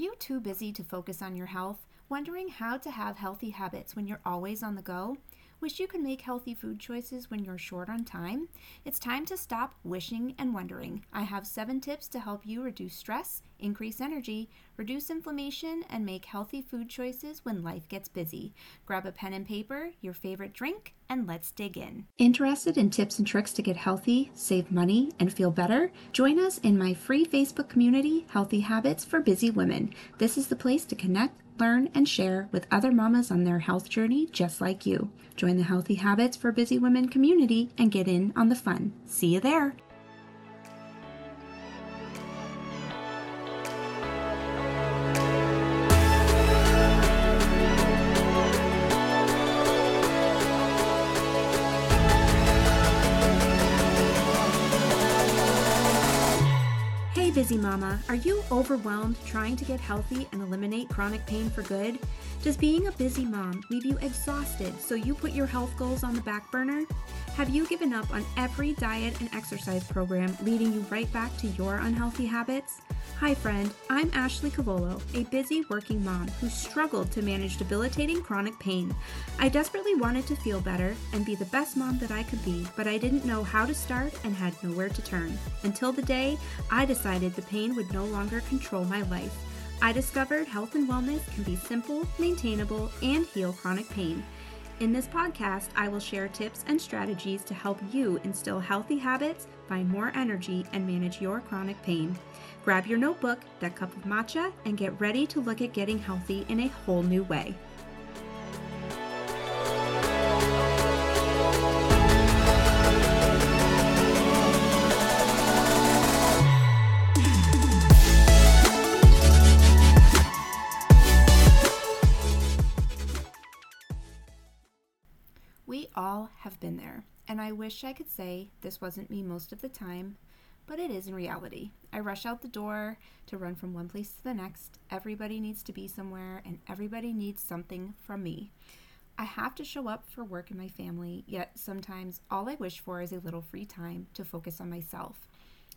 you too busy to focus on your health? Wondering how to have healthy habits when you're always on the go? Wish you could make healthy food choices when you're short on time? It's time to stop wishing and wondering. I have seven tips to help you reduce stress, increase energy, reduce inflammation, and make healthy food choices when life gets busy. Grab a pen and paper, your favorite drink, and let's dig in. Interested in tips and tricks to get healthy, save money, and feel better? Join us in my free Facebook community, Healthy Habits for Busy Women. This is the place to connect learn, and share with other mamas on their health journey just like you. Join the Healthy Habits for Busy Women community and get in on the fun. See you there. Busy mama, are you overwhelmed trying to get healthy and eliminate chronic pain for good? Does being a busy mom leave you exhausted so you put your health goals on the back burner? Have you given up on every diet and exercise program leading you right back to your unhealthy habits? Hi, friend. I'm Ashley Cavolo, a busy working mom who struggled to manage debilitating chronic pain. I desperately wanted to feel better and be the best mom that I could be, but I didn't know how to start and had nowhere to turn. Until the day I decided the pain would no longer control my life. I discovered health and wellness can be simple, maintainable, and heal chronic pain. In this podcast, I will share tips and strategies to help you instill healthy habits, find more energy, and manage your chronic pain. Grab your notebook, that cup of matcha, and get ready to look at getting healthy in a whole new way. Have been there, and I wish I could say this wasn't me most of the time, but it is in reality. I rush out the door to run from one place to the next. Everybody needs to be somewhere, and everybody needs something from me. I have to show up for work and my family, yet sometimes all I wish for is a little free time to focus on myself.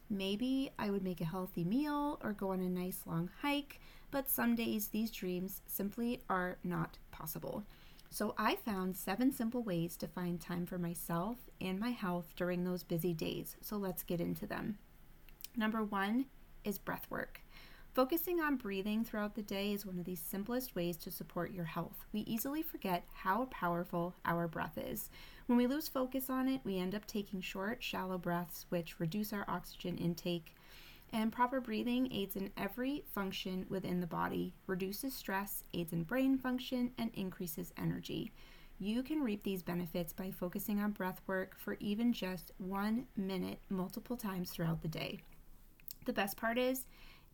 Maybe I would make a healthy meal or go on a nice long hike, but some days these dreams simply are not possible. So I found seven simple ways to find time for myself and my health during those busy days. So let's get into them. Number one is breath work. Focusing on breathing throughout the day is one of the simplest ways to support your health. We easily forget how powerful our breath is. When we lose focus on it, we end up taking short, shallow breaths, which reduce our oxygen intake. And proper breathing aids in every function within the body, reduces stress, aids in brain function, and increases energy. You can reap these benefits by focusing on breath work for even just one minute multiple times throughout the day. The best part is,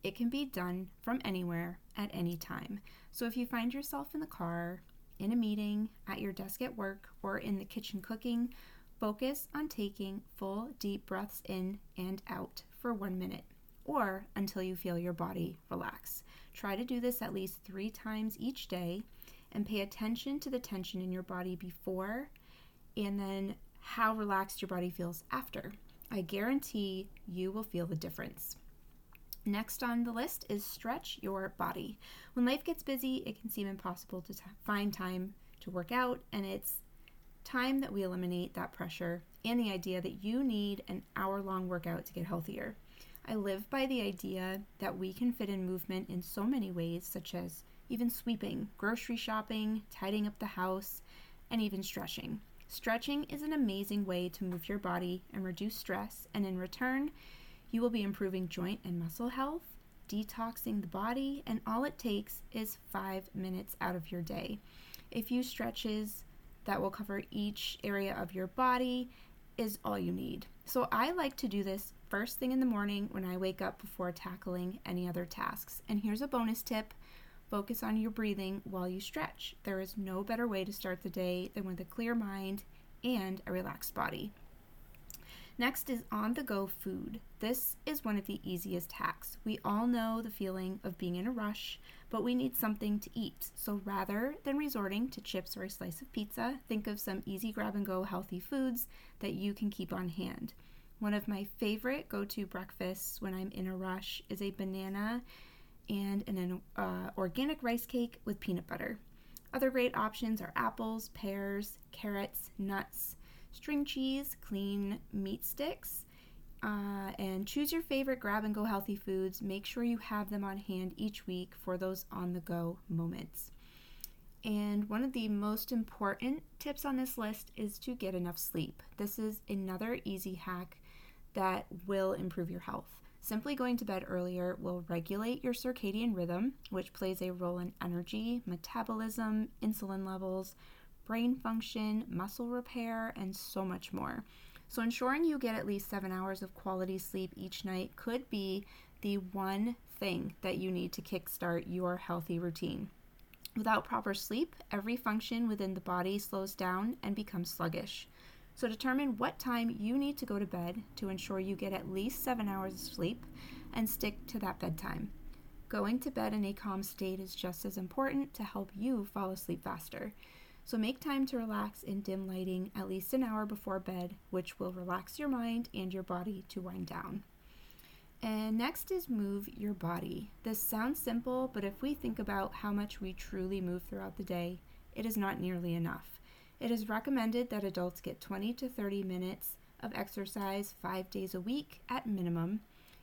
it can be done from anywhere at any time. So if you find yourself in the car, in a meeting, at your desk at work, or in the kitchen cooking, focus on taking full deep breaths in and out for one minute or until you feel your body relax. Try to do this at least three times each day and pay attention to the tension in your body before and then how relaxed your body feels after. I guarantee you will feel the difference. Next on the list is stretch your body. When life gets busy, it can seem impossible to t- find time to work out, and it's time that we eliminate that pressure and the idea that you need an hour long workout to get healthier. I live by the idea that we can fit in movement in so many ways, such as even sweeping, grocery shopping, tidying up the house, and even stretching. Stretching is an amazing way to move your body and reduce stress, and in return, you will be improving joint and muscle health, detoxing the body, and all it takes is five minutes out of your day. A few stretches that will cover each area of your body is all you need. So I like to do this first thing in the morning when I wake up before tackling any other tasks. And here's a bonus tip focus on your breathing while you stretch. There is no better way to start the day than with a clear mind and a relaxed body. Next is on the go food. This is one of the easiest hacks. We all know the feeling of being in a rush, but we need something to eat. So rather than resorting to chips or a slice of pizza, think of some easy grab and go healthy foods that you can keep on hand. One of my favorite go to breakfasts when I'm in a rush is a banana and an uh, organic rice cake with peanut butter. Other great options are apples, pears, carrots, nuts, string cheese, clean meat sticks, uh, and choose your favorite grab and go healthy foods. Make sure you have them on hand each week for those on the go moments. And one of the most important tips on this list is to get enough sleep. This is another easy hack that will improve your health. Simply going to bed earlier will regulate your circadian rhythm, which plays a role in energy, metabolism, insulin levels, brain function, muscle repair, and so much more. So, ensuring you get at least seven hours of quality sleep each night could be the one thing that you need to kickstart your healthy routine. Without proper sleep, every function within the body slows down and becomes sluggish. So determine what time you need to go to bed to ensure you get at least seven hours of sleep and stick to that bedtime. Going to bed in a calm state is just as important to help you fall asleep faster. So make time to relax in dim lighting at least an hour before bed, which will relax your mind and your body to wind down. And next is move your body. This sounds simple, but if we think about how much we truly move throughout the day, it is not nearly enough. It is recommended that adults get 20 to 30 minutes of exercise five days a week at minimum,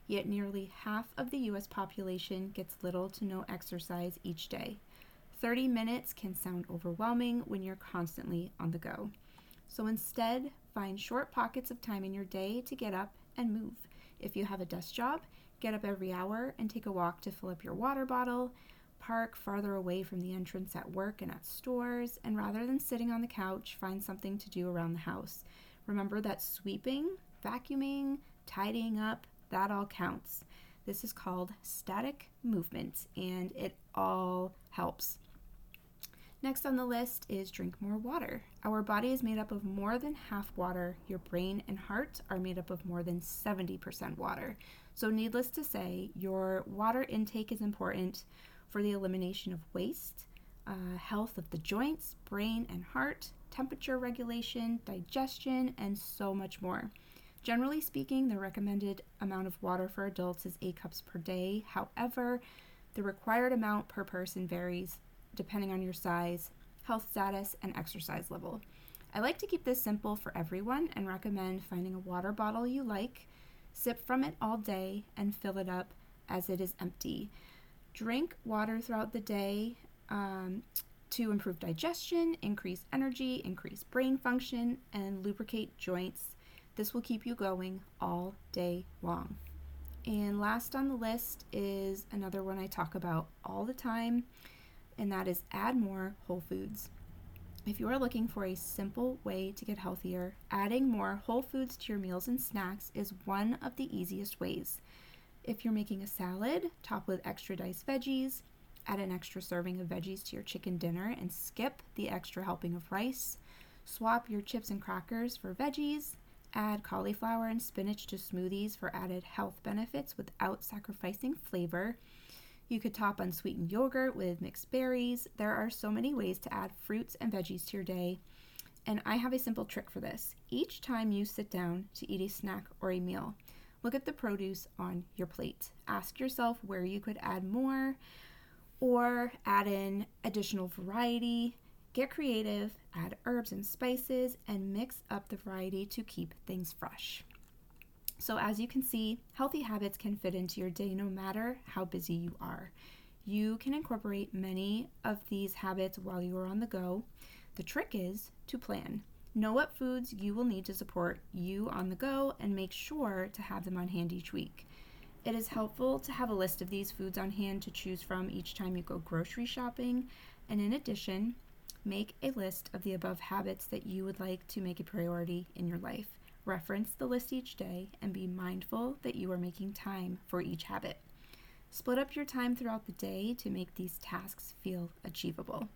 yet nearly half of the US population gets little to no exercise each day. 30 minutes can sound overwhelming when you're constantly on the go. So instead, find short pockets of time in your day to get up and move. If you have a desk job, get up every hour and take a walk to fill up your water bottle, park farther away from the entrance at work and at stores, and rather than sitting on the couch, find something to do around the house. Remember that sweeping, vacuuming, tidying up, that all counts. This is called static movement and it all helps. Next on the list is drink more water. Our body is made up of more than half water. Your brain and heart are made up of more than 70% water. So, needless to say, your water intake is important for the elimination of waste, uh, health of the joints, brain and heart, temperature regulation, digestion, and so much more. Generally speaking, the recommended amount of water for adults is 8 cups per day. However, the required amount per person varies depending on your size, health status, and exercise level. I like to keep this simple for everyone and recommend finding a water bottle you like, sip from it all day, and fill it up as it is empty. Drink water throughout the day um, to improve digestion, increase energy, increase brain function, and lubricate joints. This will keep you going all day long. And last on the list is another one I talk about all the time and that is add more whole foods. If you are looking for a simple way to get healthier, adding more whole foods to your meals and snacks is one of the easiest ways. If you're making a salad, top with extra diced veggies, add an extra serving of veggies to your chicken dinner and skip the extra helping of rice. Swap your chips and crackers for veggies. Add cauliflower and spinach to smoothies for added health benefits without sacrificing flavor. You could top unsweetened yogurt with mixed berries. There are so many ways to add fruits and veggies to your day. And I have a simple trick for this. Each time you sit down to eat a snack or a meal, look at the produce on your plate. Ask yourself where you could add more or add in additional variety. Get creative, add herbs and spices, and mix up the variety to keep things fresh. So, as you can see, healthy habits can fit into your day no matter how busy you are. You can incorporate many of these habits while you are on the go. The trick is to plan. Know what foods you will need to support you on the go and make sure to have them on hand each week. It is helpful to have a list of these foods on hand to choose from each time you go grocery shopping. And in addition, make a list of the above habits that you would like to make a priority in your life. Reference the list each day and be mindful that you are making time for each habit. Split up your time throughout the day to make these tasks feel achievable.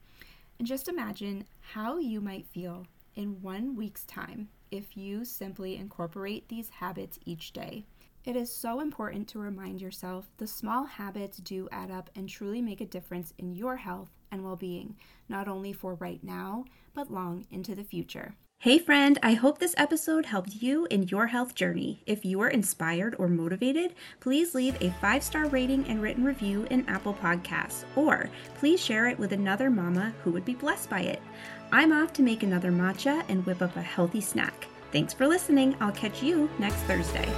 And just imagine how you might feel in one week's time if you simply incorporate these habits each day. It is so important to remind yourself the small habits do add up and truly make a difference in your health and well being, not only for right now, but long into the future. Hey, friend, I hope this episode helped you in your health journey. If you are inspired or motivated, please leave a five star rating and written review in Apple Podcasts, or please share it with another mama who would be blessed by it. I'm off to make another matcha and whip up a healthy snack. Thanks for listening. I'll catch you next Thursday.